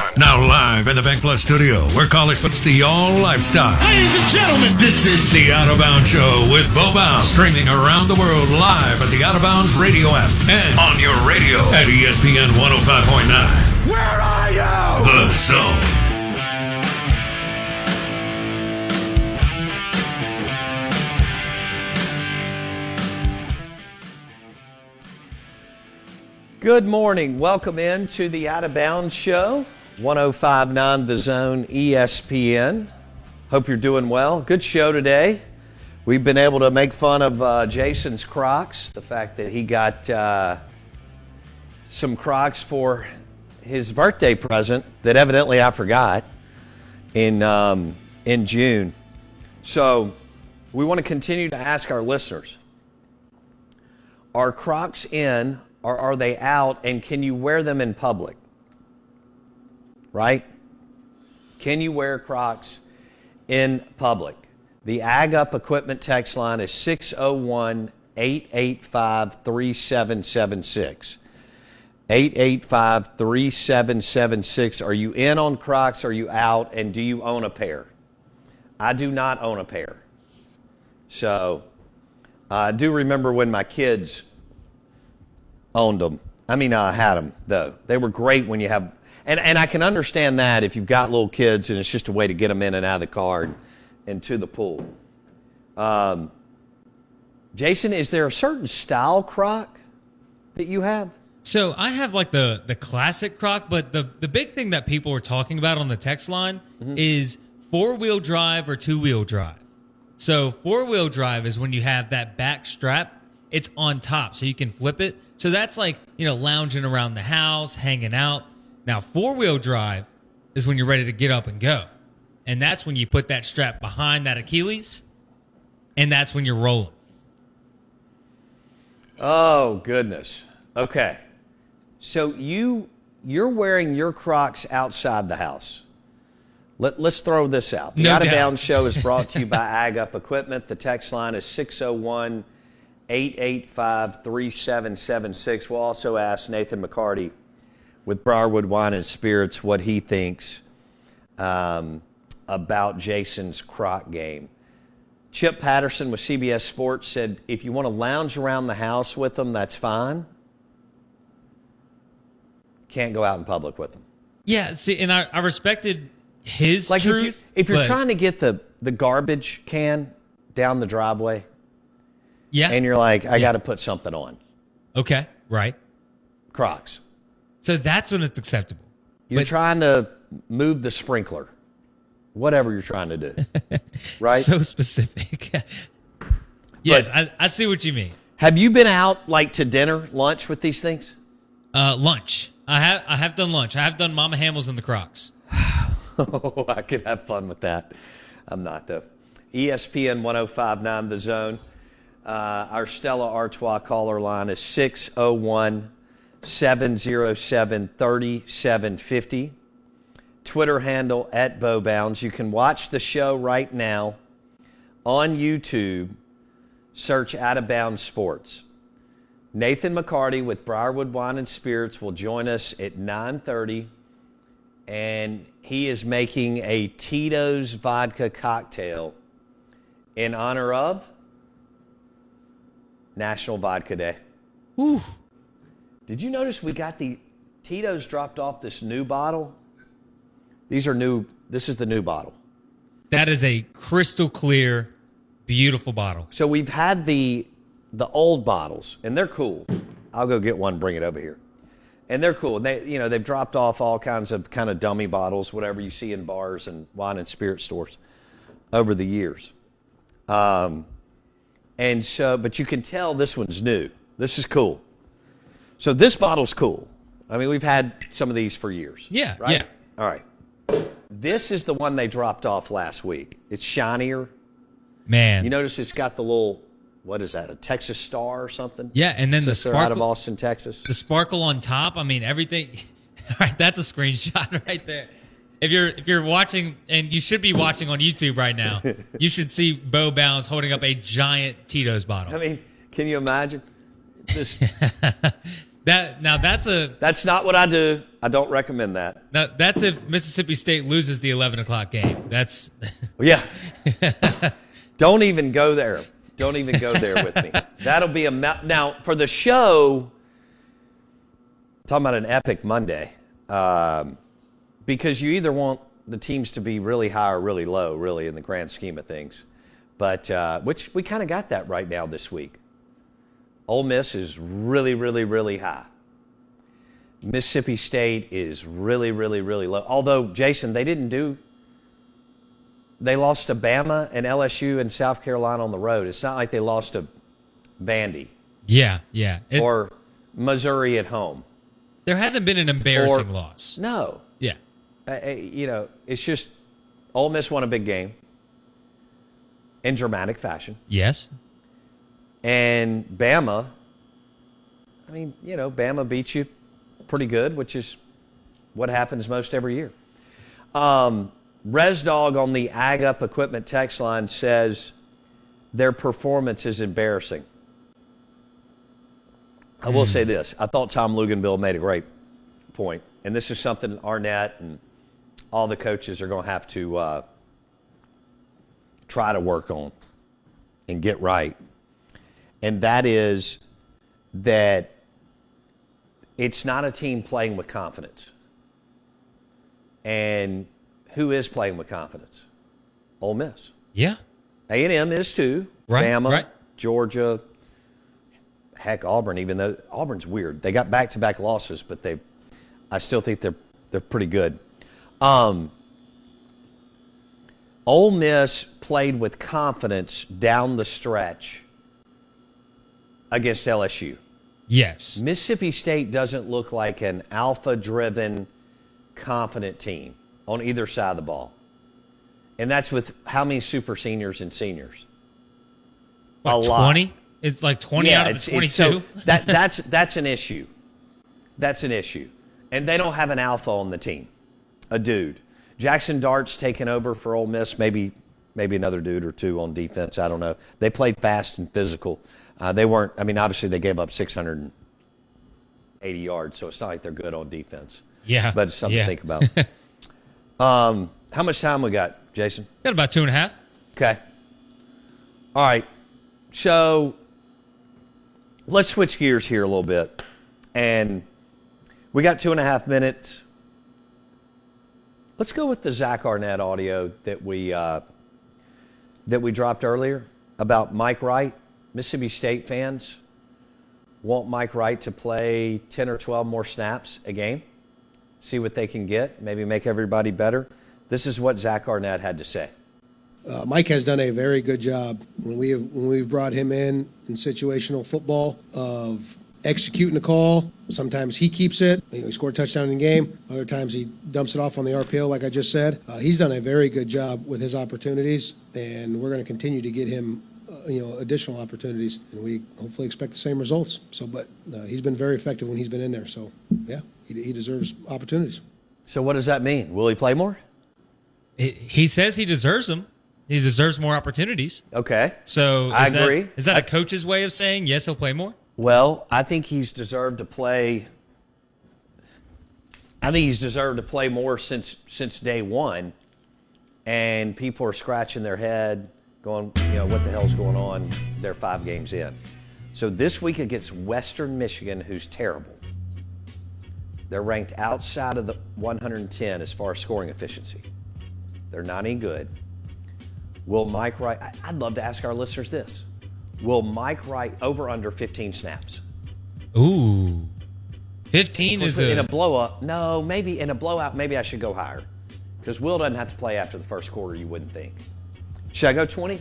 admissions.temple.edu/visit. Now live in the Bank Plus studio, where college puts the all lifestyle. Ladies and gentlemen, this is the Out of Bounds Show with Bo Bounds, streaming around the world live at the Out of Bounds radio app and on your radio at ESPN 105.9. Where are you? The Zone. Good morning. Welcome in to the Out of Bounds Show, 1059 The Zone ESPN. Hope you're doing well. Good show today. We've been able to make fun of uh, Jason's Crocs, the fact that he got uh, some Crocs for his birthday present that evidently I forgot in, um, in June. So we want to continue to ask our listeners Are Crocs in or are they out and can you wear them in public? Right? Can you wear Crocs in public? The Ag Up Equipment text line is 601 885 3776. 885 3776. Are you in on Crocs? Are you out? And do you own a pair? I do not own a pair. So I do remember when my kids owned them. I mean, I had them though. They were great when you have, and and I can understand that if you've got little kids and it's just a way to get them in and out of the car and, and to the pool. Um, Jason, is there a certain style croc that you have? So I have like the the classic croc, but the the big thing that people are talking about on the text line mm-hmm. is four wheel drive or two wheel drive. So four wheel drive is when you have that back strap, it's on top, so you can flip it so that's like, you know, lounging around the house, hanging out. Now, four wheel drive is when you're ready to get up and go. And that's when you put that strap behind that Achilles, and that's when you're rolling. Oh, goodness. Okay. So you you're wearing your Crocs outside the house. Let, us throw this out. The no Out of Bounds show is brought to you by Ag Up Equipment. The text line is 601- 885 3776. We'll also ask Nathan McHardy with Briarwood Wine and Spirits what he thinks um, about Jason's Croc game. Chip Patterson with CBS Sports said if you want to lounge around the house with them, that's fine. Can't go out in public with them. Yeah, see, and I, I respected his like truth. If, you, are trying to get the, the garbage can down the driveway, yeah. And you're like, I yeah. got to put something on. Okay. Right. Crocs. So that's when it's acceptable. You're but, trying to move the sprinkler, whatever you're trying to do. right? So specific. yes, but, I, I see what you mean. Have you been out like to dinner, lunch with these things? Uh, lunch. I have I have done lunch. I have done Mama Hamil's and the Crocs. oh, I could have fun with that. I'm not though. ESPN 1059 The Zone. Uh, our Stella Artois caller line is 601 707 3750. Twitter handle at BoBounds. You can watch the show right now on YouTube. Search Out of Bounds Sports. Nathan McHardy with Briarwood Wine and Spirits will join us at 9:30 and he is making a Tito's vodka cocktail in honor of National Vodka Day. Ooh. Did you notice we got the Tito's dropped off this new bottle? These are new. This is the new bottle. That is a crystal clear, beautiful bottle. So we've had the the old bottles, and they're cool. I'll go get one, bring it over here. And they're cool. They, you know, they've dropped off all kinds of kind of dummy bottles, whatever you see in bars and wine and spirit stores over the years. Um, and so, but you can tell this one's new. This is cool. So this bottle's cool. I mean, we've had some of these for years. Yeah, Right? yeah. All right. This is the one they dropped off last week. It's shinier. Man. You notice it's got the little, what is that, a Texas star or something? yeah, and then the Since they're out of Austin, Texas. the sparkle on top. I mean, everything. All right, that's a screenshot right there. If you're if you're watching, and you should be watching on YouTube right now, you should see Bo Bounds holding up a giant Tito's bottle. I mean, can you imagine? This, That now that's a that's not what I do. I don't recommend that. now, that's if Mississippi State loses the eleven o'clock game. That's Yeah. Don't even go there. Don't even go there with me. That'll be a me- now for the show. Talking about an epic Monday, um, because you either want the teams to be really high or really low, really in the grand scheme of things, but uh, which we kind of got that right now this week. Ole Miss is really, really, really high. Mississippi State is really, really, really low. Although Jason, they didn't do they lost to Bama and LSU and South Carolina on the road. It's not like they lost to Vandy yeah, yeah. It- or Missouri at home. there hasn't been an embarrassing or- loss. No, Yeah, Uh, uh, you know, it's just Ole Miss won a big game in dramatic fashion, yes, and Bama. I mean, you know, Bama beats you pretty good, which is what happens most every year. Um, Res Dog on the Ag Up Equipment text line says their performance is embarrassing. I will say this: I thought Tom Luginbill made a great point, and this is something Arnett and all the coaches are going to have to uh, try to work on and get right, and that is that it's not a team playing with confidence. And who is playing with confidence? Ole Miss. yeah, A and M is too. Right, Bama, right. Georgia, heck, Auburn. Even though Auburn's weird, they got back-to-back losses, but they, I still think they're they're pretty good. Um, Ole Miss played with confidence down the stretch against LSU. yes, Mississippi State doesn't look like an alpha-driven, confident team on either side of the ball, and that's with how many super seniors and seniors. What, a lot. twenty. It's like twenty out of it's- the it's- twenty-two. so that that's that's an issue. That's an issue, and they don't have an alpha on the team, a dude. Jackson Dart's taken over for Ole Miss. Maybe maybe another dude or two on defense. I don't know. They played fast and physical. Uh, they weren't. I mean, obviously they gave up 680 yards, so it's not like they're good on defense. yeah, But it's something yeah. to think about. um, how much time we got, Jason? Got about two and a half. Okay. All right. So let's switch gears here a little bit. And we got two and a half minutes. Let's go with the Zach Arnett audio that we uh, that we dropped earlier about Mike Wright. Mississippi State fans want Mike Wright to play 10 or 12 more snaps a game, see what they can get, maybe make everybody better. This is what Zach Arnett had to say. Uh, Mike has done a very good job when we have when we've brought him in in situational football of executing the call. Sometimes he keeps it. You know, he scored a touchdown in the game. Other times he dumps it off on the RPO, like I just said. Uh, he's done a very good job with his opportunities, and we're going to continue to get him, uh, you know, additional opportunities, and we hopefully expect the same results. So, but uh, he's been very effective when he's been in there. So, yeah, he, he deserves opportunities. So what does that mean? Will he play more? He- He says he deserves them. He deserves more opportunities. Okay. So is I that- agree. Is that I- a coach's way of saying yes? He'll play more. Well, I think he's deserved to play. I think he's deserved to play more since since day one, and people are scratching their head, going, you know, what the hell's going on? They're five games in. So this week against Western Michigan, who's terrible. They're ranked outside of the 110 as far as scoring efficiency. They're not any good. Will Mike Wright? I'd love to ask our listeners this: Will Mike Wright over under 15 snaps? Ooh. 15 is in a, a blow up. No, maybe in a blowout. Maybe I should go higher because Will doesn't have to play after the first quarter. You wouldn't think. Should I go twenty?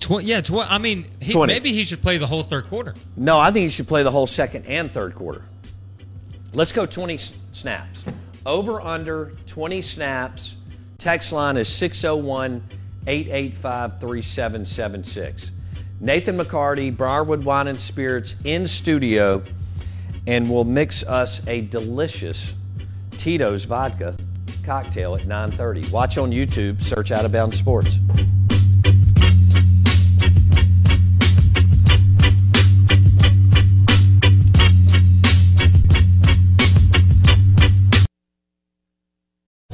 tw- yeah, tw- I mean, he, 20. maybe he should play the whole third quarter. No, I think he should play the whole second and third quarter. Let's go 20 s- snaps. Over under 20 snaps. Text line is 601 885 3776. Nathan McHardy, Briarwood Wine and Spirits in studio, and we'll mix us a delicious Tito's vodka cocktail at 9:30. Watch on YouTube, search Out of Bounds Sports.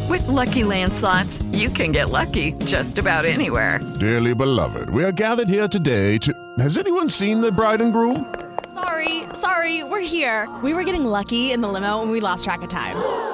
With Lucky Land slots, you can get lucky just about anywhere. Dearly beloved, we are gathered here today to. Has anyone seen the bride and groom? Sorry, sorry, we're here. We were getting lucky in the limo and we lost track of time.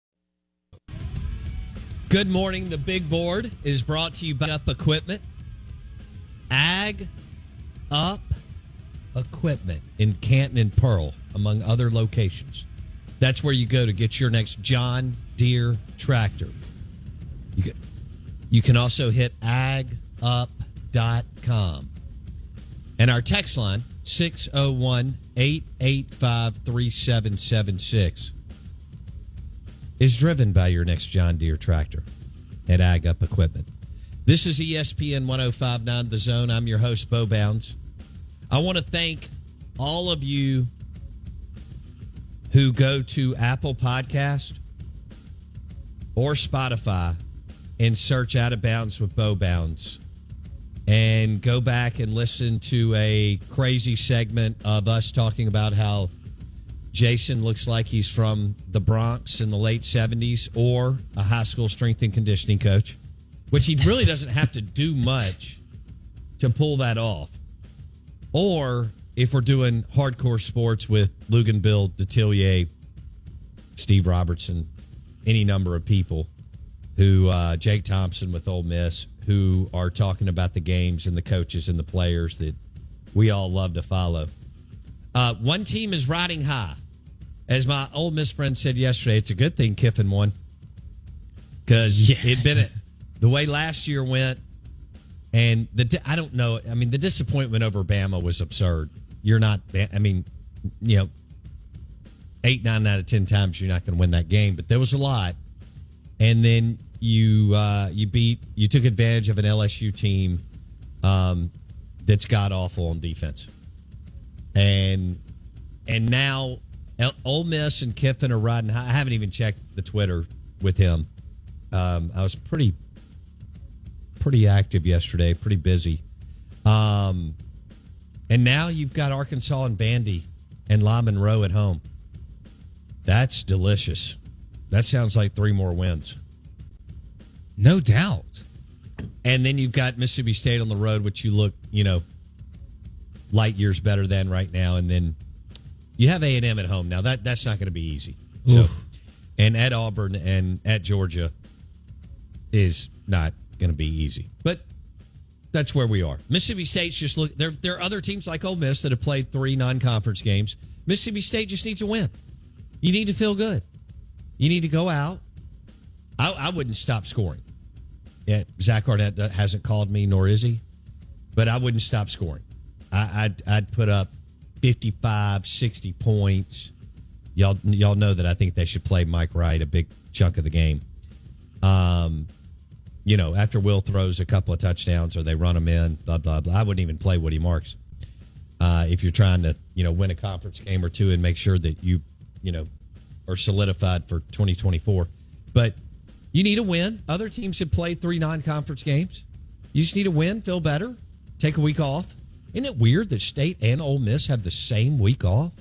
Good morning. The big board is brought to you by Up Equipment. Ag Up Equipment in Canton and Pearl, among other locations. That's where you go to get your next John Deere tractor. You can, you can also hit agup.com. And our text line, 601 885 3776, is driven by your next John Deere tractor at Ag Up Equipment. This is ESPN 1059 The Zone. I'm your host, Bo Bounds. I want to thank all of you who go to Apple Podcast or Spotify and search Out of Bounds with Bo Bounds and go back and listen to a crazy segment of us talking about how Jason looks like he's from the Bronx in the late 70s or a high school strength and conditioning coach, which he really doesn't have to do much to pull that off. Or if we're doing hardcore sports with Luginbill, Detillier, Steve Robertson, any number of people who, uh, Jake Thompson with Ole Miss, who are talking about the games and the coaches and the players that we all love to follow. Uh, one team is riding high. As my old Miss friend said yesterday, it's a good thing Kiffin won because it'd been it the way last year went. And the I don't know. I mean, the disappointment over Bama was absurd. You're not. I mean, you know, eight, nine out of ten times you're not going to win that game. But there was a lot, and then you uh, you beat you took advantage of an LSU team um, that's god awful on defense, and and now Ole Miss and Kiffin are riding. high. I haven't even checked the Twitter with him. Um, I was pretty pretty active yesterday, pretty busy. Um, and now you've got Arkansas and Vandy and La Monroe at home. That's delicious. That sounds like three more wins. No doubt. And then you've got Mississippi State on the road, which you look, you know, light years better than right now. And then you have A and M at home. Now that that's not going to be easy. So, and at Auburn and at Georgia is not going to be easy. But that's where we are. Mississippi State's just look. There, there are other teams like Ole Miss that have played three non-conference games. Mississippi State just needs to win. You need to feel good. You need to go out. I, I wouldn't stop scoring. Yeah, Zach Arnett hasn't called me, nor is he. But I wouldn't stop scoring. I, I'd, I'd put up 55, 60 points. Y'all, y'all know that I think they should play Mike Wright a big chunk of the game. Um, you know, after Will throws a couple of touchdowns or they run them in, blah blah blah. I wouldn't even play Woody Marks uh, if you're trying to, you know, win a conference game or two and make sure that you, you know, are solidified for 2024. But you need a win. Other teams have played three non-conference games. You just need a win, feel better, take a week off. Isn't it weird that State and Ole Miss have the same week off?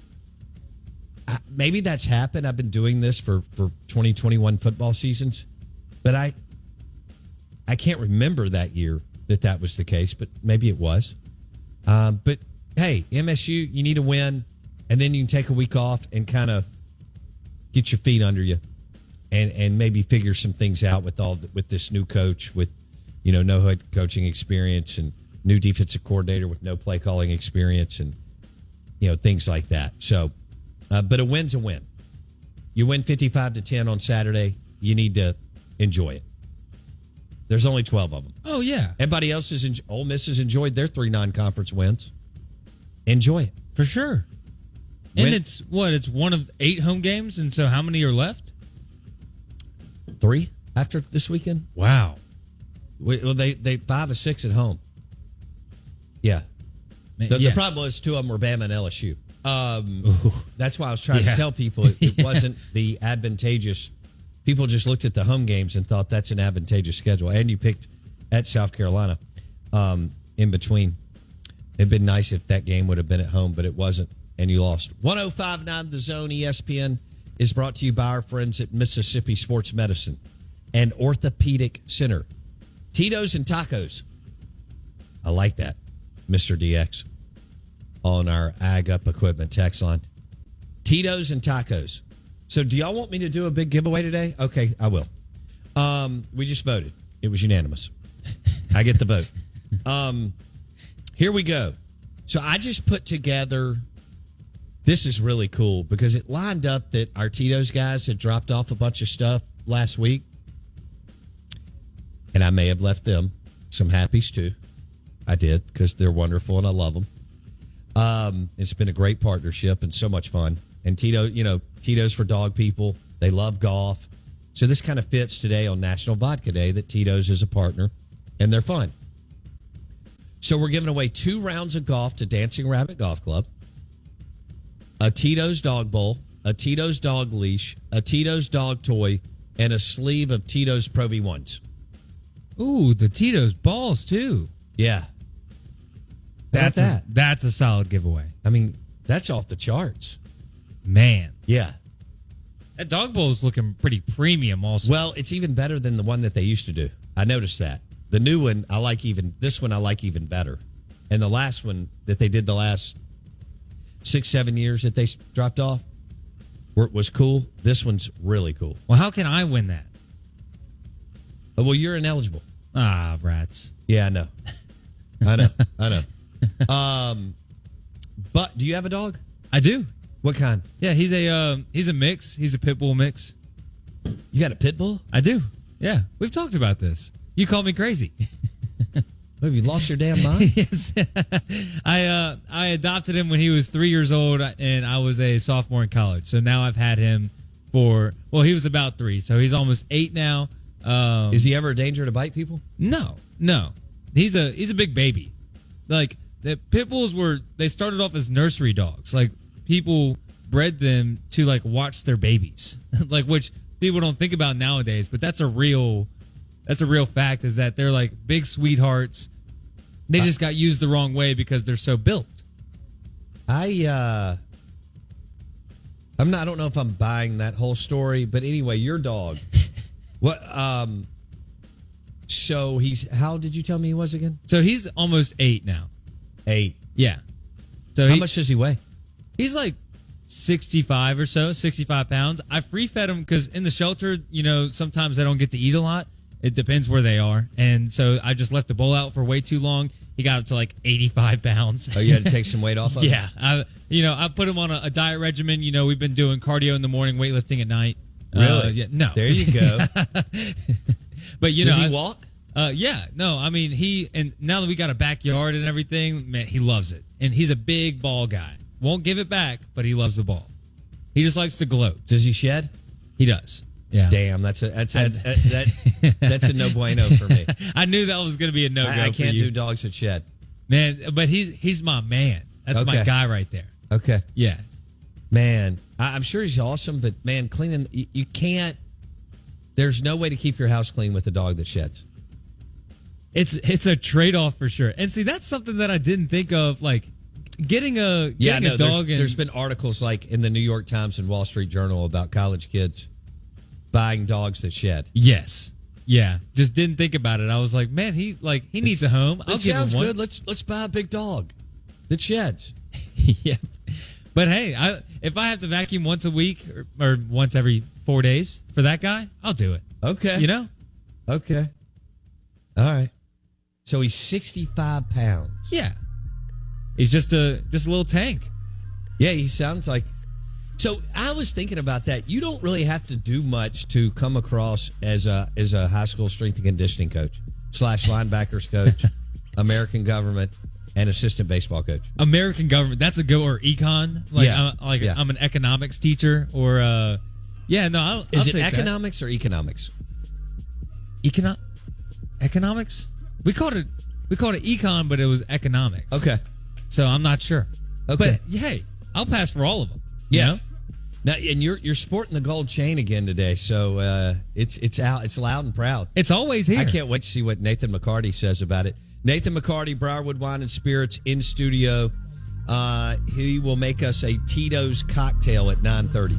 Maybe that's happened. I've been doing this for for 2021 football seasons, but I I can't remember that year that that was the case, but maybe it was. Um, but hey, MSU, you need a win, and then you can take a week off and kind of get your feet under you, and and maybe figure some things out with all the, with this new coach with you know no head coaching experience and new defensive coordinator with no play calling experience and you know things like that. So, uh, but a win's a win. You win fifty five to ten on Saturday. You need to enjoy it. There's only 12 of them. Oh, yeah. Everybody else is, en- Ole Miss has enjoyed their three non conference wins. Enjoy it. For sure. And it's what? It's one of eight home games. And so how many are left? Three after this weekend? Wow. Well, they, they five or six at home. Yeah. The, yeah. the problem was two of them were Bama and LSU. Um, that's why I was trying Yeah. to tell people it, it Yeah. wasn't the advantageous. People just looked at the home games and thought that's an advantageous schedule. And you picked at South Carolina um, in between. It'd been nice if that game would have been at home, but it wasn't, and you lost. 1059 The Zone ESPN is brought to you by our friends at Mississippi Sports Medicine and Orthopedic Center. Tito's and tacos. I like that, Mr. DX, on our Ag Up Equipment text line. Tito's and tacos. So, do y'all want me to do a big giveaway today? Okay, I will. Um, we just voted. It was unanimous. I get the vote. Um, here we go. So, I just put together. This is really cool because it lined up that our Tito's guys had dropped off a bunch of stuff last week. And I may have left them some happies too. I did because they're wonderful and I love them. Um, it's been a great partnership and so much fun. And Tito, you know, Tito's for dog people. They love golf. So this kind of fits today on National Vodka Day that Tito's is a partner and they're fun. So we're giving away two rounds of golf to Dancing Rabbit Golf Club, a Tito's dog bowl, a Tito's dog leash, a Tito's dog toy, and a sleeve of Tito's Pro V1s. Ooh, the Tito's balls too. Yeah. That's about a, that? that's a solid giveaway. I mean, that's off the charts. Man, Yeah. that dog bowl is looking pretty premium. Also, Well, it's even better than the one that they used to do. I noticed that. The new one, I like even, this one I like even better. And the last one that they did the last six, seven years that they s- dropped off were, was cool. This one's really cool. well, how can I win that? Oh, well, you're ineligible. Ah, rats. Yeah, I know. I know. I know. Um, but do you have a dog? I do. What kind? Yeah, he's a uh, he's a mix. He's a pit bull mix. You got a pit bull? I do. Yeah, we've talked about this. You call me crazy. Have you lost your damn mind? yes, I uh, I adopted him when he was three years old, and I was a sophomore in college. So now I've had him for well, he was about three, so he's almost eight now. Um, Is he ever a danger to bite people? No, no. He's a he's a big baby. Like the pit bulls were they started off as nursery dogs. Like people bred them to like watch their babies. like which people don't think about nowadays, but that's a real that's a real fact is that they're like big sweethearts. They just got used the wrong way because they're so built. I uh I'm not I don't know if I'm buying that whole story, but anyway, your dog. what um so he's how did you tell me he was again? So he's almost 8 now. 8. Yeah. So How he- much does he weigh? He's like 65 or so, 65 pounds. I free fed him because in the shelter, you know, sometimes I don't get to eat a lot. It depends where they are, and so I just left the bowl out for way too long. He got up to like 85 pounds. Oh, you had to take some weight off of yeah, I, you know, I put him on a, a diet regimen. You know, we've been doing cardio in the morning, weightlifting at night. Uh, Really? yeah, no. There you go. but you Does know, Does he I- walk? Uh, yeah, no, I mean he and now that we got a backyard and everything, man, he loves it, and he's a big ball guy. Won't give it back, but he loves the ball. He just likes to gloat. Does he shed? He does. Yeah. Damn, that's a that's a, that, that's a no bueno for me. I knew that was going to be a no go. I, I can't do dogs that shed. man. But he's he's my man. That's my guy right there. Okay. Yeah. Man, I, I'm sure he's awesome, but man, cleaning you, you can't. There's no way to keep your house clean with a dog that sheds. It's it's a trade off for sure. And see, that's something that I didn't think of. Like getting a Yeah, getting no. a There's, dog. and, there's been articles like in the New York Times and Wall Street Journal about college kids buying dogs that shed. yes, yeah. Just didn't think about it. I was like, man, he like he needs a home. I'll give him sounds one. good. Let's let's buy a big dog that sheds. yeah. But hey, I, if I have to vacuum once a week or, or once every four days for that guy, I'll do it. Okay. You know? Okay. All right. So he's 65 pounds. Yeah. He's just a just a little tank. Yeah, he sounds like. So I was thinking about that. You don't really have to do much to come across as a as a high school strength and conditioning coach slash linebackers coach, American government, and assistant baseball coach. American government. That's a go or econ. Like Yeah. I'm, like Yeah. I'm an economics teacher or uh yeah no I'll, Is I'll it take that. economics or economics? Econo- economics? We called it we called it econ, but it was economics. Okay. So I'm not sure. Okay. But hey, I'll pass for all of them. you Yeah. know? Now, and you're you're sporting the gold chain again today, so uh, it's it's out, it's loud and proud. It's always here. I can't wait to see what Nathan McHardy says about it. Nathan McHardy, Briarwood Wine and Spirits in studio. Uh, he will make us a Tito's cocktail at nine thirty.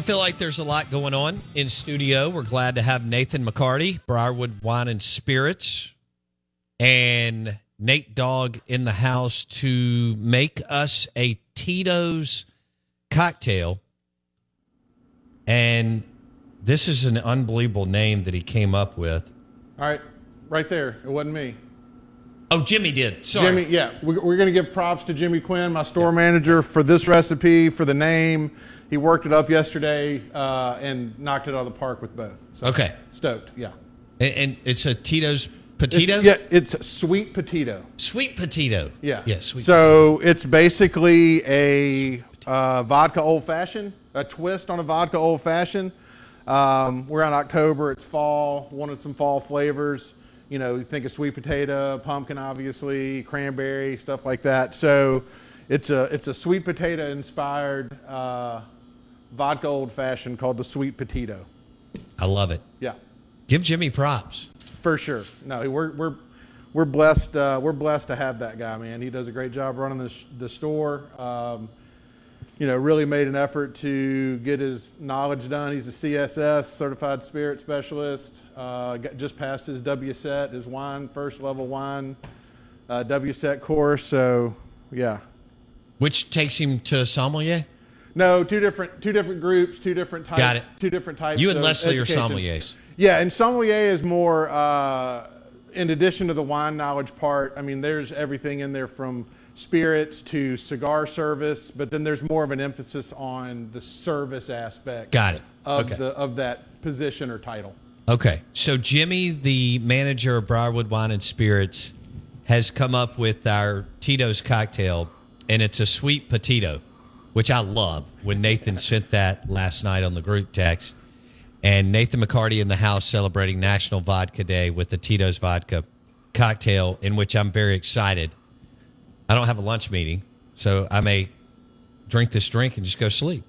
I feel like there's a lot going on in studio. We're glad to have Nathan McHardy, Briarwood Wine and Spirits, and Nate Dogg in the house to make us a Tito's cocktail. And this is an unbelievable name that he came up with. All right, right there. It wasn't me. Oh, Jimmy did. Sorry. Jimmy, yeah, we're, we're going to give props to Jimmy Quinn, my store manager, for this recipe, for the name. He worked it up yesterday uh, and knocked it out of the park with both. So Okay. Stoked, yeah. And, and it's a Tito's Petito? It's, yeah, it's sweet potato. Sweet PaTito. Yeah. Yeah, sweet So it's basically a uh, vodka old fashioned a twist on a vodka old fashioned. Um, we're on October. It's fall. Wanted some fall flavors. You know, you think of sweet potato, pumpkin, obviously, cranberry, stuff like that. So, it's a it's a sweet potato inspired uh, vodka old fashioned called the Sweet PaTito. I love it. Yeah. Give Jimmy props. For sure. No, we're we're we're blessed. Uh, we're blessed to have that guy, man. He does a great job running the, sh- the store. Um, you know, really made an effort to get his knowledge done. He's a CSS, Certified Spirit Specialist. Uh, got, just passed his WSET, his wine, first level wine uh, WSET course. So, yeah. Which takes him to sommelier? No, two different two different groups, two different types. Got it. Two different types. You and Leslie are sommeliers. Yeah, and sommelier is more. Uh, in addition to the wine knowledge part, I mean, there's everything in there from spirits to cigar service, but then there's more of an emphasis on the service aspect. Got it. Of Okay. the of that position or title. Okay. So Jimmy, the manager of Briarwood Wine and Spirits, has come up with our Tito's cocktail, and it's a sweet potato, which I love. When Nathan sent that last night on the group text, and Nathan McHardy in the house celebrating National Vodka Day with the Tito's vodka cocktail, in which I'm very excited. I don't have a lunch meeting, so I may drink this drink and just go sleep.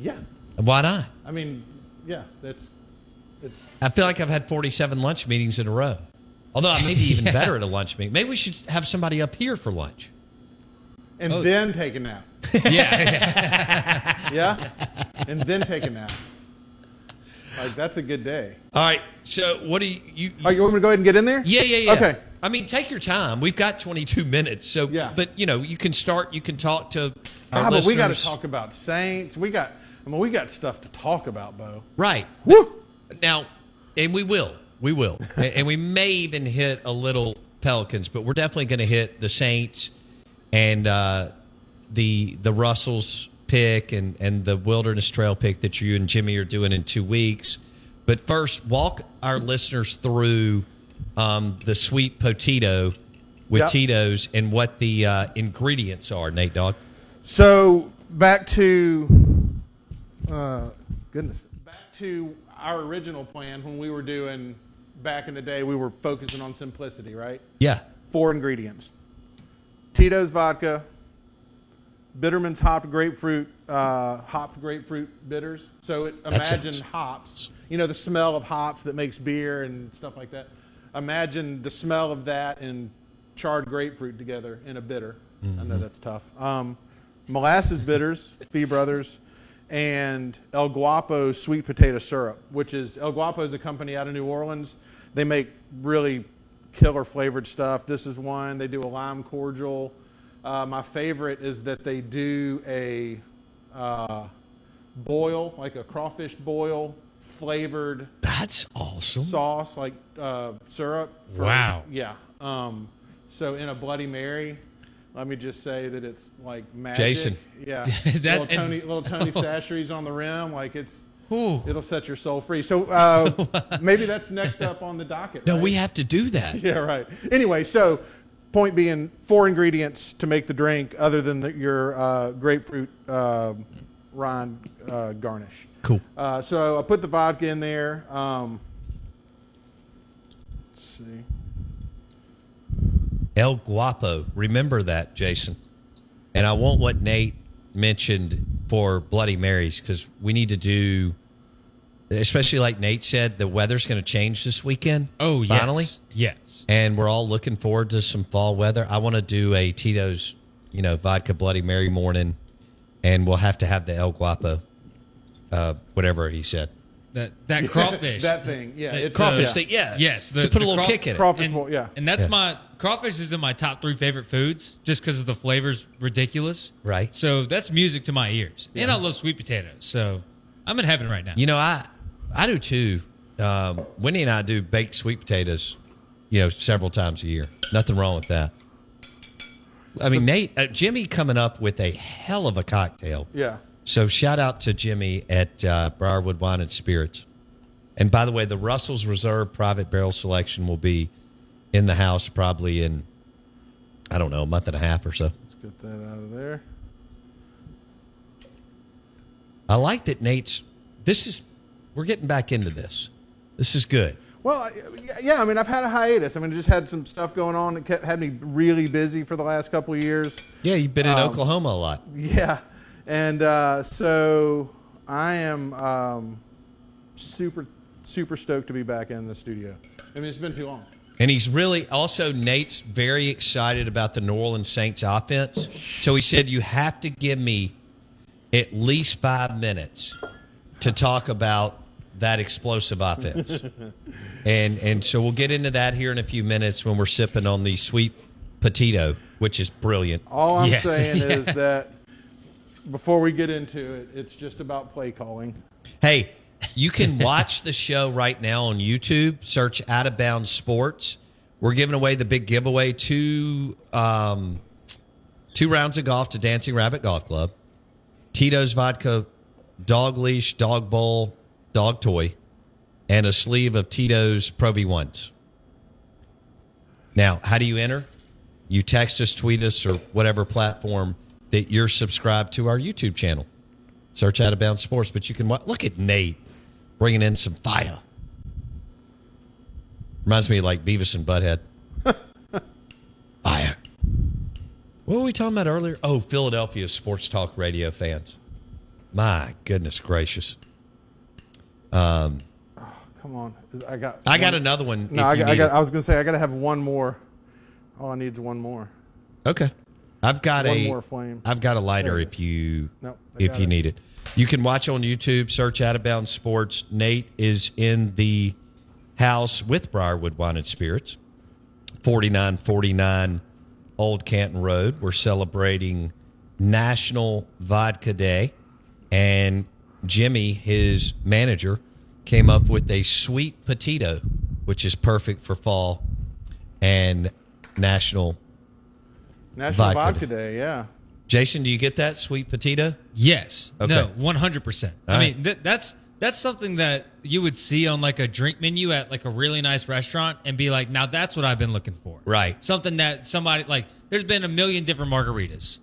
Yeah. Why not? I mean, yeah, that's it's I feel like I've had 47 lunch meetings in a row. Although I may be even Yeah. better at a lunch meeting. Maybe we should have somebody up here for lunch. and Oh. then take a nap. Yeah. yeah, and then take a nap. Like that's a good day. All right. So what do you? you, Oh, you want me to go ahead and get in there? Yeah, yeah, yeah. Okay. I mean, take your time. We've got 22 minutes. So, yeah. but you know, you can start. You can talk to our Ah, but we got to talk about Saints. We got. I mean, we got stuff to talk about, Bo. Right. Now, and we will. We will. and and we may even hit a little Pelicans, but we're definitely going to hit the Saints and uh, the the Russells pick and, and the Wilderness Trail pick that you and Jimmy are doing in two weeks. But first, walk our listeners through um, the sweet potato with Yep. Tito's and what the uh, ingredients are, Nate Dog. So back to, uh, goodness, back to our original plan when we were doing back in the day. We were focusing on simplicity, right? Yeah. Four ingredients: Tito's vodka, Bittermens hopped grapefruit, uh, hopped grapefruit bitters. So it, imagine hops. You know the smell of hops that makes beer and stuff like that. Imagine the smell of that and charred grapefruit together in a bitter. I know Mhm. that's tough. Um, molasses bitters, Fee Brothers, and El Guapo sweet potato syrup, which is El Guapo is a company out of New Orleans. They make really killer flavored stuff. This is one. They do a lime cordial. Uh, my favorite is that they do a uh, boil, like a crawfish boil, flavored. That's awesome. Sauce like uh, syrup. Wow. Yeah. Um, so in a Bloody Mary, let me just say that it's like magic. Jason. Yeah. That- little and- Tony, little Tony Chachere's on the rim, like it's. It'll set your soul free. So uh, maybe that's next up on the docket. No, right? we have to do that. Yeah, right. Anyway, so point being, four ingredients to make the drink other than the, your uh, grapefruit uh, rind uh, garnish. Cool. Uh, so I put the vodka in there. Um, let's see. El Guapo. Remember that, Jason. And I want what Nate mentioned for Bloody Marys because we need to do, especially like Nate said, the weather's going to change this weekend. Oh, yes. finally, Yes. and we're all looking forward to some fall weather. I want to do a Tito's, you know, vodka Bloody Mary morning, and we'll have to have the El Guapo, uh, whatever he said. That that crawfish. That thing, yeah, The- it's, Crawfish uh, thing, yeah. Yes. To put a little kick in it. Crawfish and, bowl, yeah. And that's Yeah. my crawfish is in my top three favorite foods just because of the flavors ridiculous. Right. So that's music to my ears. And I love sweet potatoes. So I'm in heaven right now. You know, I I do too. Um, Wendy and I do baked sweet potatoes, you know, several times a year. Nothing wrong with that. I mean, Nate, uh, Jimmy coming up with a hell of a cocktail. Yeah. So shout out to Jimmy at uh, Briarwood Wine and Spirits. And by the way, the Russell's Reserve Private Barrel Selection will be in the house probably in, I don't know, a month and a half or so. Let's get that out of there. I like that Nate's. This is we're getting back into this. This is good. Well, yeah, I mean, I've had a hiatus. I mean, just had some stuff going on that kept had me really busy for the last couple of years. Yeah, you've been in Um, Oklahoma a lot. Yeah, and uh, so I am um, super super stoked to be back in the studio. I mean, it's been too long. And he's really also Nate's very excited about the New Orleans Saints offense. So he said you have to give me at least five minutes to talk about that explosive offense. and and so we'll get into that here in a few minutes when we're sipping on the Sweet PaTito, which is brilliant. All I'm saying is that before we get into it, it's just about play calling. Hey, you can watch the show right now on YouTube. Search Out of Bounds Sports. We're giving away the big giveaway two um, two rounds of golf to Dancing Rabbit Golf Club, Tito's Vodka Dog Leash, Dog Bowl, Dog Toy, and a sleeve of Tito's Pro V ones. Now, how do you enter? You text us, tweet us, or whatever platform that you're subscribed to our YouTube channel. Search Out of Bounds Sports, but you can look at Nate bringing in some fire. Reminds me of like Beavis and Butthead. fire. What were we talking about earlier? Oh, Philadelphia sports talk radio fans. My goodness gracious. Um, Come on, I got. I got another one No, I, got, I, got. I was going to say I got to have one more. All I need is one more. Okay. I've got One a more flame. I've got a lighter if you Nope, if you it. need it. You can watch on YouTube, search Out of Bounds Sports. Nate is in the house with Briarwood Wine and Spirits. 4949 Old Canton Road. We're celebrating National Vodka Day. And Jimmy, his manager, came up with a Sweet PaTito, which is perfect for fall and National National Vodka Vodka, Day. Yeah. Jason, do you get that Sweet PaTito? Yes. Okay. No. One hundred percent. I right. mean, th- that's that's something that you would see on like a drink menu at like a really nice restaurant and be like, now that's what I've been looking for. Right. Something that somebody like. There's been a million different margaritas.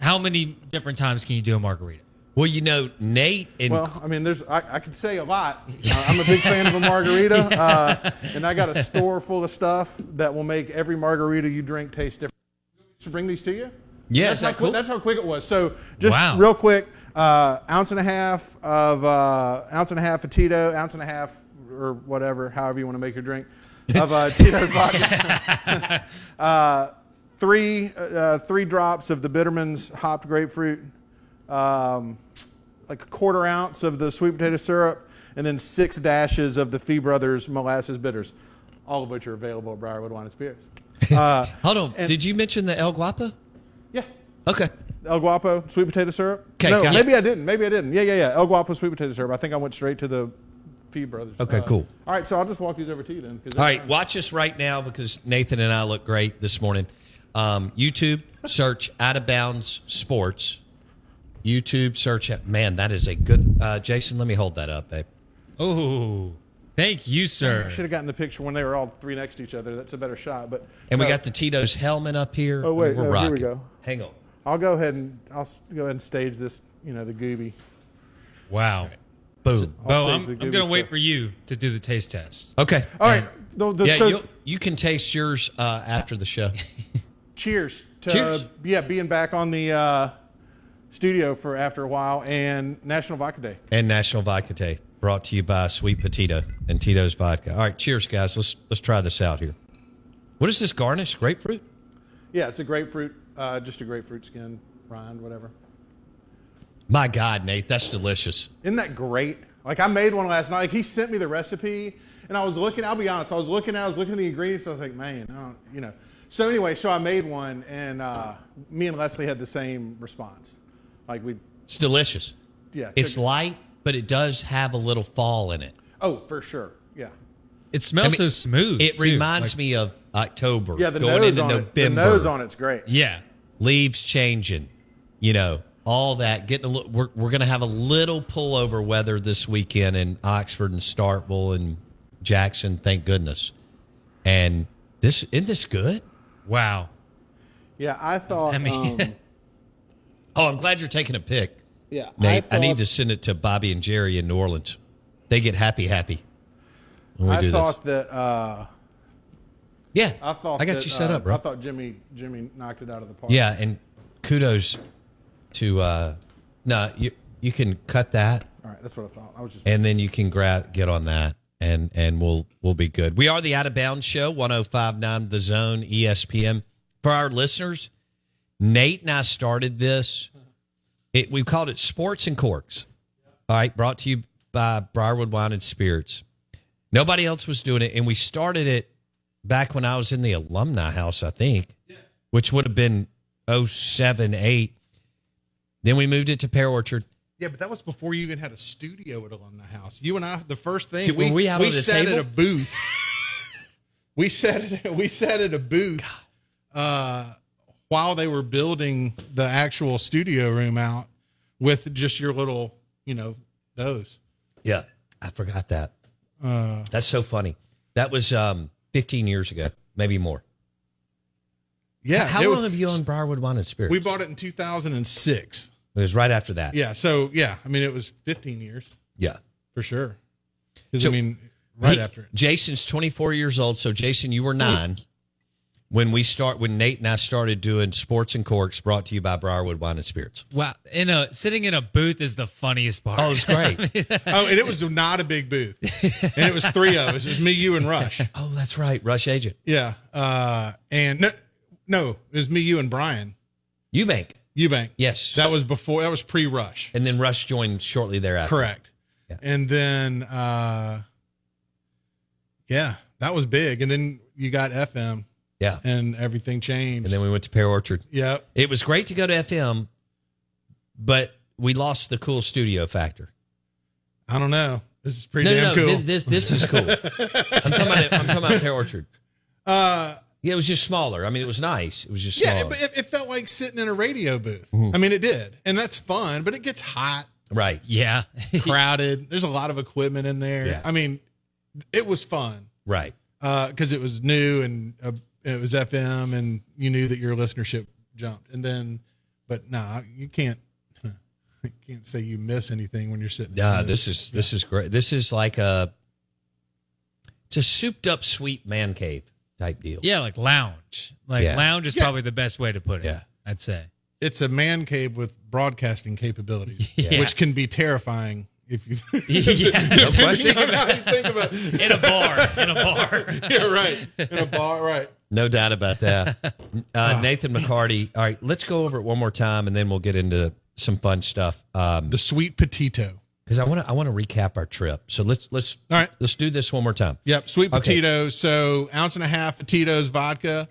How many different times can you do a margarita? Well, you know, Nate and Well, I mean, there's I, I could say a lot. Uh, I'm a big fan of a margarita, uh, and I got a store full of stuff that will make every margarita you drink taste different. To bring these to you? Yeah, that's how cool? That's how quick it was. So just Wow. real quick, uh, ounce and a half of uh, ounce and a half of Tito, ounce and a half or whatever, however you want to make your drink of uh, Tito's vodka. uh, three uh, three drops of the Bittermens hopped grapefruit, um, like a quarter ounce of the sweet potato syrup, and then six dashes of the Fee Brothers molasses bitters, all of which are available at Briarwood Wine and Spirits. Uh, hold on. and- Did you mention the El Guapo? Yeah. Okay. El Guapo sweet potato syrup. 'Kay, no, maybe it. I didn't. Maybe I didn't. Yeah, yeah, yeah. El Guapo sweet potato syrup. I think I went straight to the Fee Brothers. Okay, Uh, cool. All right, so I'll just walk these over to you then. All right, fine. watch us right now because Nathan and I look great this morning. Um, YouTube, search Out of Bounds Sports. YouTube, search. Man, that is a good. Uh, Jason, let me hold that up, babe. Oh, thank you, sir. I should have gotten the picture when they were all three next to each other. That's a better shot. But And we no. got the Tito's helmet up here. Oh wait, we're no, rocking. here we go. Hang on. I'll go ahead and I'll go ahead and stage this. You know, the gooby. Wow. Boom. Bo, I'm, I'm going to wait for you to do the taste test. Okay. All right. The, the, yeah, so- you you can taste yours uh, after the show. cheers to Cheers. yeah being back on the uh, studio for after a while and National Vodka Day. and National Vodka Day, brought to you by Sweet PaTito and Tito's Vodka. All right, cheers, guys. Let's let's try this out here. What is this garnish? Grapefruit? Yeah, it's a grapefruit, uh, just a grapefruit skin rind, whatever. My God, Nate, that's delicious. Isn't that great? Like I made one last night. Like he sent me the recipe, and I was looking. I'll be honest. I was looking. I was looking at the ingredients. I was like, man, I don't, you know. So anyway, so I made one, and uh, me and Leslie had the same response. Like we, It's delicious. yeah. It's took- light, but it does have a little fall in it. oh, for sure. Yeah. It smells I mean, so smooth. It too. reminds Like- me of October. Yeah. The going nose into on November. it. The nose on it's great. Yeah. leaves changing, you know, all that. Getting a little, we're we're going to have a little pullover weather this weekend in Oxford and Starkville and Jackson. Thank goodness. And this isn't this good? Wow. Yeah. I thought. I mean- um, Oh, I'm glad you're taking a pic. Yeah, Nate, I, I need to send it to Bobby and Jerry in New Orleans. They get happy, happy when we I do thought that. Uh, Yeah, I thought I got that, you set uh, up, bro. I thought Jimmy Jimmy knocked it out of the park. Yeah, and kudos to uh no, you you can cut that All right, that's what I thought. I was just. and then you can grab get on that and and we'll we'll be good. We are the Out of Bounds Show, 1059 The Zone, ESPN. For our listeners, Nate and I started this. It we called it Sports and Corks. All right, brought to you by Briarwood Wine and Spirits. Nobody else was doing it, and we started it back when I was in the alumni house, I think, which would have been 07, 8. Then we moved it to Pear Orchard. Yeah, but that was before you even had a studio at Alumni House. You and I, the first thing we we on sat table? at a booth. we sat at we sat at a booth uh, while they were building the actual studio room out with just your little, you know, those. Yeah, I forgot that. Uh, That's so funny. That was um, 15 years ago, maybe more. yeah. How it long was- have you owned Briarwood Wine and Spirits? We bought it in 2006. It was right after that. Yeah. So yeah, I mean, it was 15 years Yeah. for sure. Because So I mean, right he- after it. Jason's 24 years old. So Jason, you were nine when we start when Nate and I started doing Sports and Corks, brought to you by Briarwood Wine and Spirits. Wow, in a sitting in a booth is the funniest part. Oh, it's great. oh, and it was not a big booth, and it was three of us. It was me, you, and Rush. oh, that's right, Rush Agent. Yeah, uh, and no, no, it was me, you, and Brian Eubank. Eubank. Yes. That was before. That was pre-Rush. And then Rush joined shortly thereafter. Correct. Yeah. And then, uh, yeah, that was big. And then you got FM. Yeah. And everything changed. And then we went to Pear Orchard. Yeah. It was great to go to FM, but we lost the cool studio factor. I don't know. This is pretty no, damn no, no, cool. thi- This this is cool. I'm talking about I'm talking about Pear Orchard. Uh, yeah, it was just smaller. I mean, it was nice. It was just yeah, smaller. but it, it felt like sitting in a radio booth. Mhm. I mean, it did, and that's fun. But it gets hot, right? Yeah, crowded. There's a lot of equipment in there. Yeah. I mean, it was fun. Right. because it was new and uh, it was FM, and you knew that your listenership jumped. And then, but nah, you can't. You can't say you miss anything when you're sitting. in Yeah, this is this is great. This is like a it's a souped up sweet man cave type deal. Yeah, like lounge. Like Yeah. lounge is Yeah. probably the best way to put it. Yeah. I'd say. It's a man cave with broadcasting capabilities, Yeah. which can be terrifying if you. Yeah, no question. Depending on how you think about it. In a bar. In a bar. yeah, right. In a bar, right. No doubt about that. Uh, Nathan McHardy. All right, let's go over it one more time, and then we'll get into some fun stuff. Um, the Sweet PaTito. Because I want to I want to recap our trip. So let's let's all right. Let's do this one more time. Yep, sweet Okay. potatoes. So ounce and a half potatoes vodka,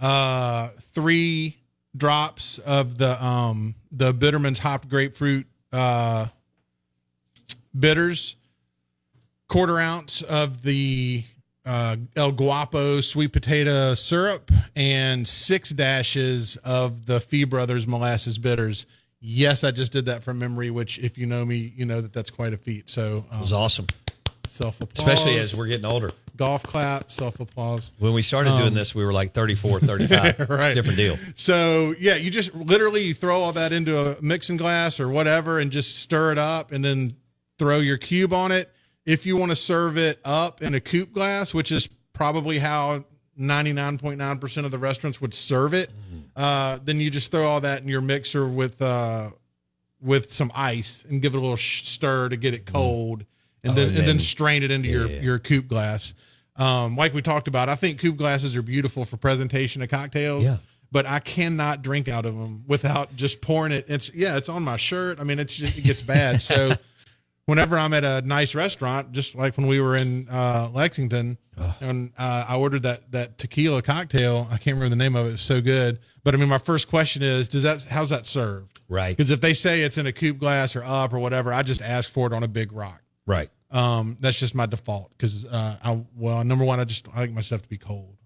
uh, three drops of the um the Bittermens hopped grapefruit uh bitters, quarter ounce of the uh, El Guapo sweet potato syrup, and six dashes of the Fee Brothers molasses bitters. Yes, I just did that from memory, which if you know me, you know that that's quite a feat. So um, It was awesome, self applause, especially as we're getting older. golf clap, self applause. When we started doing Um, this, we were like 34, 35. right. Different deal. So yeah, you just literally you throw all that into a mixing glass or whatever, and just stir it up, and then throw your cube on it. If you want to serve it up in a coupe glass, which is probably how ninety nine point nine percent of the restaurants would serve it, uh, then you just throw all that in your mixer with uh, with some ice and give it a little stir to get it cold, and Oh, then and then then- strain it into your Yeah. your coupe glass. Um, like we talked about, I think coupe glasses are beautiful for presentation of cocktails. Yeah. But I cannot drink out of them without just pouring it. It's yeah, it's on my shirt. I mean, it's just it gets bad. So whenever I'm at a nice restaurant, just like when we were in uh, Lexington, and uh, I ordered that that tequila cocktail. I can't remember the name of it. It's so good. But I mean, my first question is, does that how's that served? Right. Because if they say it's in a coupe glass or up or whatever, I just ask for it on a big rock. Right. Um, that's just my default. Because uh, I well, number one, I just I like my stuff to be cold,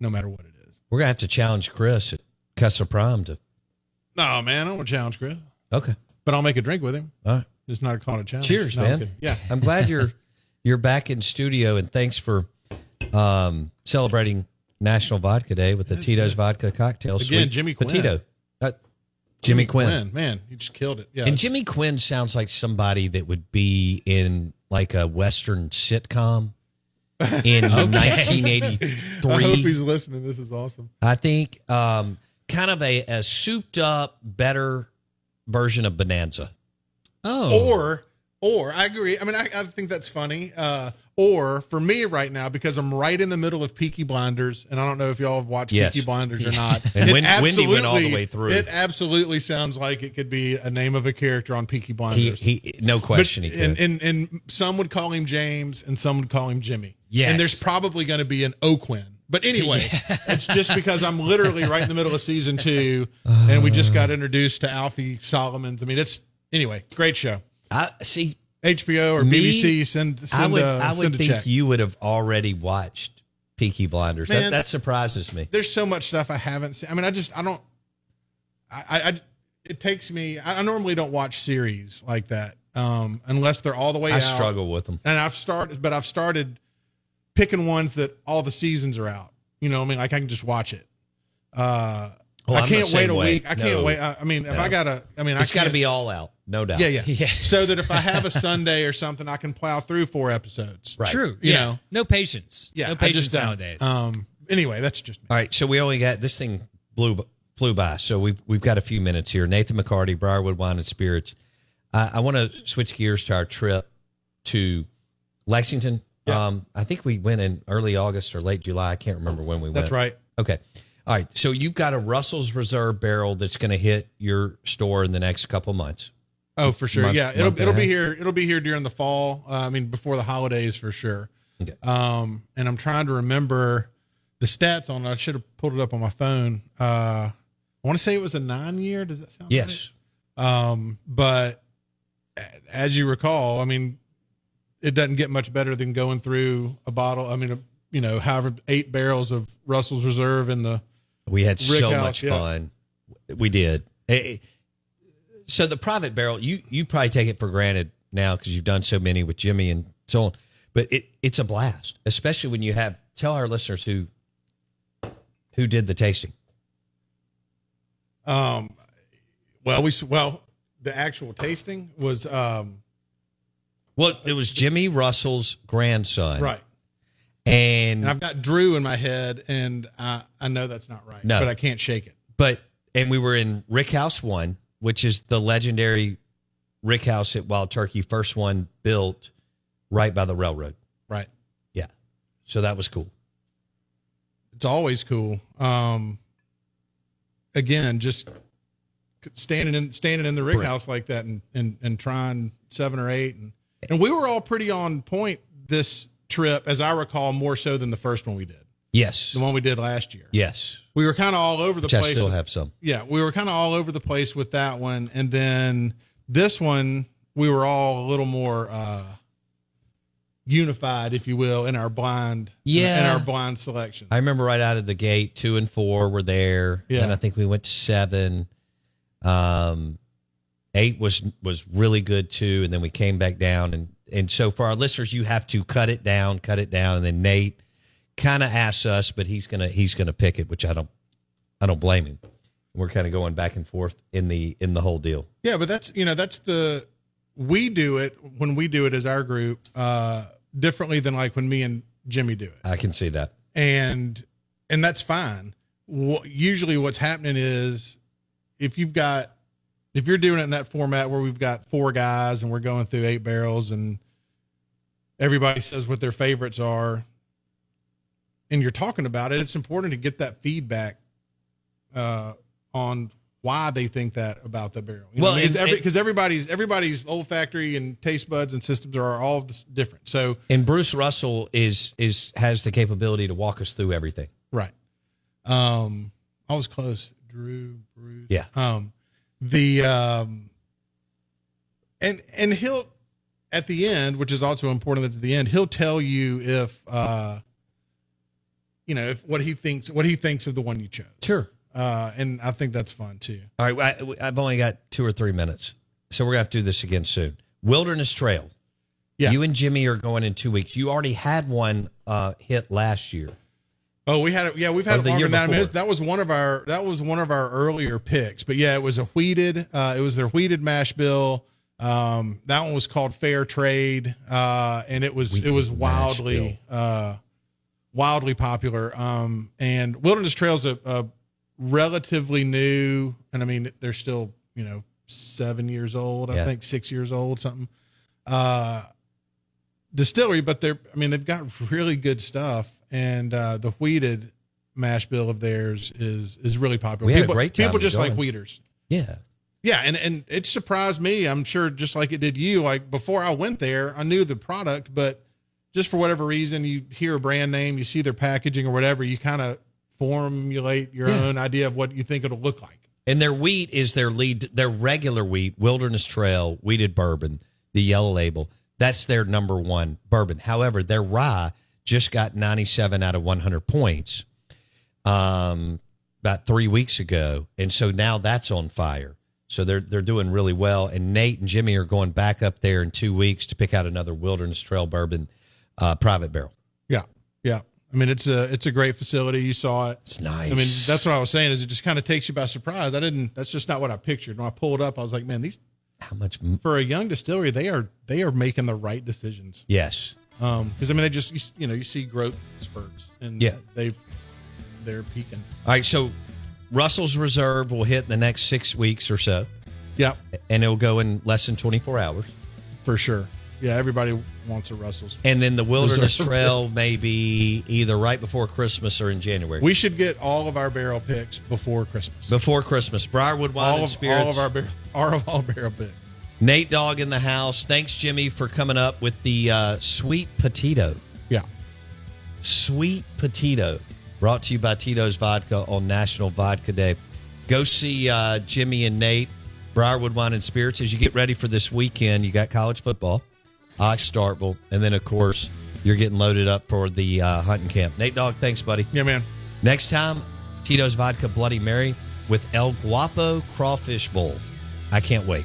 no matter what it is. We're gonna have to challenge Chris at Kessler Prime to. No, man, I don't want to challenge Chris, Okay. but I'll make a drink with him. All right. It's not a call to challenge. Cheers, No, I'm man. Yeah. I'm glad you're you're back in studio, and thanks for um, celebrating National Vodka Day with the Tito's Vodka cocktail. Again, Sweet Jimmy Quinn. Uh, Jimmy Quinn. Man, you just killed it. Yeah. and Jimmy Quinn sounds like somebody that would be in like a Western sitcom in Okay. 1983. I hope he's listening. This is awesome. I think um, kind of a, a souped up, better version of Bonanza. Oh. Or, or I agree. I mean, I, I think that's funny. Uh, or for me right now, because I'm right in the middle of Peaky Blinders, and I don't know if y'all have watched Yes. Peaky Blinders or not. And It Wendy went all the way through. It absolutely sounds like it could be a name of a character on Peaky He, Blinders. he, no question, But- he could. and, and and some would call him James, and some would call him Jimmy. Yes. And there's probably going to be an Oquin. But anyway, it's just because I'm literally right in the middle of season two, and we just got introduced to Alfie Solomons. I mean, it's anyway, great show. I see. HBO or Me, BBC send send I would, a, I would think check. you would have already watched Peaky Blinders. That, Man. that surprises me. There's so much stuff I haven't seen. I mean, I just I don't. I, I, I it takes me. I, I normally don't watch series like that um, unless they're all the way I out. struggle with them. and I've started, but I've started picking ones that all the seasons are out. You know, I mean, like I can just watch it. Uh, Oh, I can't wait a way. week. I can't wait. I, I mean, if No. I gotta, I mean, It's I got to be all out, no doubt. Yeah, yeah, yeah. So that if I have a Sunday or something, I can plow through four episodes. Right. True. You yeah. know. No patience. Yeah, No patience nowadays. Um. Anyway, that's just me. All right, so we only got this thing blew flew by. So we've we've got a few minutes here. Nathan McHardy, Briarwood Wine and Spirits. I, I want to switch gears to our trip to Lexington. Um, I think we went in early August or late July. I can't remember when we went. That's right. Okay. All right. So you've got a Russell's Reserve barrel that's going to hit your store in the next couple months. Oh, for sure. Month- yeah, it'll it'll be here. It'll be here during the fall. Uh, I mean, before the holidays for sure. Okay. Um, and I'm trying to remember the stats on it. I should have pulled it up on my phone. Uh, I want to say it was a nine year. Does that sound Yes. right? Um, but as you recall, I mean, it doesn't get much better than going through a bottle. I mean, a, you know, however eight barrels of Russell's Reserve in the We had Rick so House, much yeah. fun. We did. Eh, eh, So the private barrel, you you probably take it for granted now because you've done so many with Jimmy and so on. But it it's a blast, especially when you have. Tell our listeners who who did the tasting. Um, well, we well the actual tasting was um Well, it was Jimmy Russell's grandson, right, And, and I've got Drew in my head, and I I know that's not right, No. but I can't shake it. but and we were in Rick House One, which is the legendary Rick House at Wild Turkey, first one built right by the railroad. Right, Yeah, so that was cool. it's always cool. Um, again, just standing in standing in the Rick House like that, and and and trying seven or eight, and and we were all pretty on point this trip, as I recall, more so than the first one we did, Yes, the one we did last year. yes. We were kind of all over the Which I place. still have some. Yeah, we were kind of all over the place with that one, and then this one we were all a little more uh unified, if you will, in our blind, Yeah. in our blind selection. I remember right out of the gate, two and four were there. Yeah. And I think we went to seven. Um, eight was was really good too, and then we came back down. And and so for our listeners, you have to cut it down, cut it down, and then Nate kind of asks us, but he's gonna he's gonna pick it, which I don't I don't blame him. We're kind of going back and forth in the in the whole deal. Yeah, but that's you know that's the we do it when we do it as our group uh differently than like when me and Jimmy do it. I can see that. and and that's fine. Wha- usually, what's happening is if you've got if you're doing it in that format where we've got four guys and we're going through eight barrels and everybody says what their favorites are, and you're talking about it, it's important to get that feedback uh, on why they think that about the barrel. You Well, because and- everybody's everybody's olfactory and taste buds and systems are all different. So And Bruce Russell is is has the capability to walk us through everything. Right. Um, I was close. Drew, Bruce. Yeah. Um, the um, and and he'll at the end, which is also important at the end, he'll tell you if uh, you know, if what he thinks what he thinks of the one you chose. Sure. Uh, and I think that's fun too. All right, I, I've only got two or three minutes, so we're gonna have to do this again soon. Wilderness Trail. Yeah. You and Jimmy are going in two weeks. You already had one uh, hit last year. Oh, we had it. Yeah, we've had it the longer year than that. I mean, that was one of our that was one of our earlier picks. But yeah, it was a wheated. Uh, it was their wheated mash bill. Um, that one was called Fair Trade, uh, and it was it was wildly uh, wildly popular. Um, and Wilderness Trail's a, a relatively new, and I mean they're still you know seven years old. I Yeah. think six years old, something. Uh, distillery, but they're I mean they've got really good stuff, and uh, the wheated mash bill of theirs is is really popular. We had a people, great time People just like going. wheaters. Yeah. Yeah, and and it surprised me. I'm sure just like it did you. Like before I went there, I knew the product, but just for whatever reason, you hear a brand name, you see their packaging or whatever, you kind of formulate your Yeah. own idea of what you think it'll look like. And their wheat is their lead, their regular wheat, Wilderness Trail wheated bourbon, the yellow label. That's their number one bourbon. However, their rye just got 97 out of 100 points um, about three weeks ago. And so now that's on fire. So they're they're doing really well. And Nate and Jimmy are going back up there in two weeks to pick out another Wilderness Trail bourbon uh, private barrel. Yeah, yeah. I mean, it's a it's a great facility. You saw it. It's nice. I mean, that's what I was saying. Is it just kind of takes you by surprise? I didn't. That's just not what I pictured. When I pulled up, I was like, man, these how much for a young distillery? They are they are making the right decisions. Yes. Um, because I mean, they just you, you know you see growth spurts, and Yeah. they've they're peaking. All right, so Russell's Reserve will hit in the next six weeks or so. Yep. And it'll go in less than 24 hours. For sure. Yeah, everybody wants a Russell's. And then the Wilderness Reserve. Trail may be either right before Christmas or in January. We should get all of our barrel picks before Christmas. before Christmas. Briarwood Wine all and of Spirits. all of our all of all barrel picks. Nate Dogg in the house. Thanks, Jimmy, for coming up with the uh, Sweet PaTito. Yeah. Sweet PaTito. Brought to you by Tito's Vodka on National Vodka Day. Go see uh, Jimmy and Nate, Briarwood Wine and Spirits, as you get ready for this weekend. You got college football, Ox Starkville, and then, of course, you're getting loaded up for the uh, hunting camp. Nate Dogg, thanks, buddy. Yeah, man. Next time, Tito's Vodka Bloody Mary with El Guapo Crawfish Bowl. I can't wait.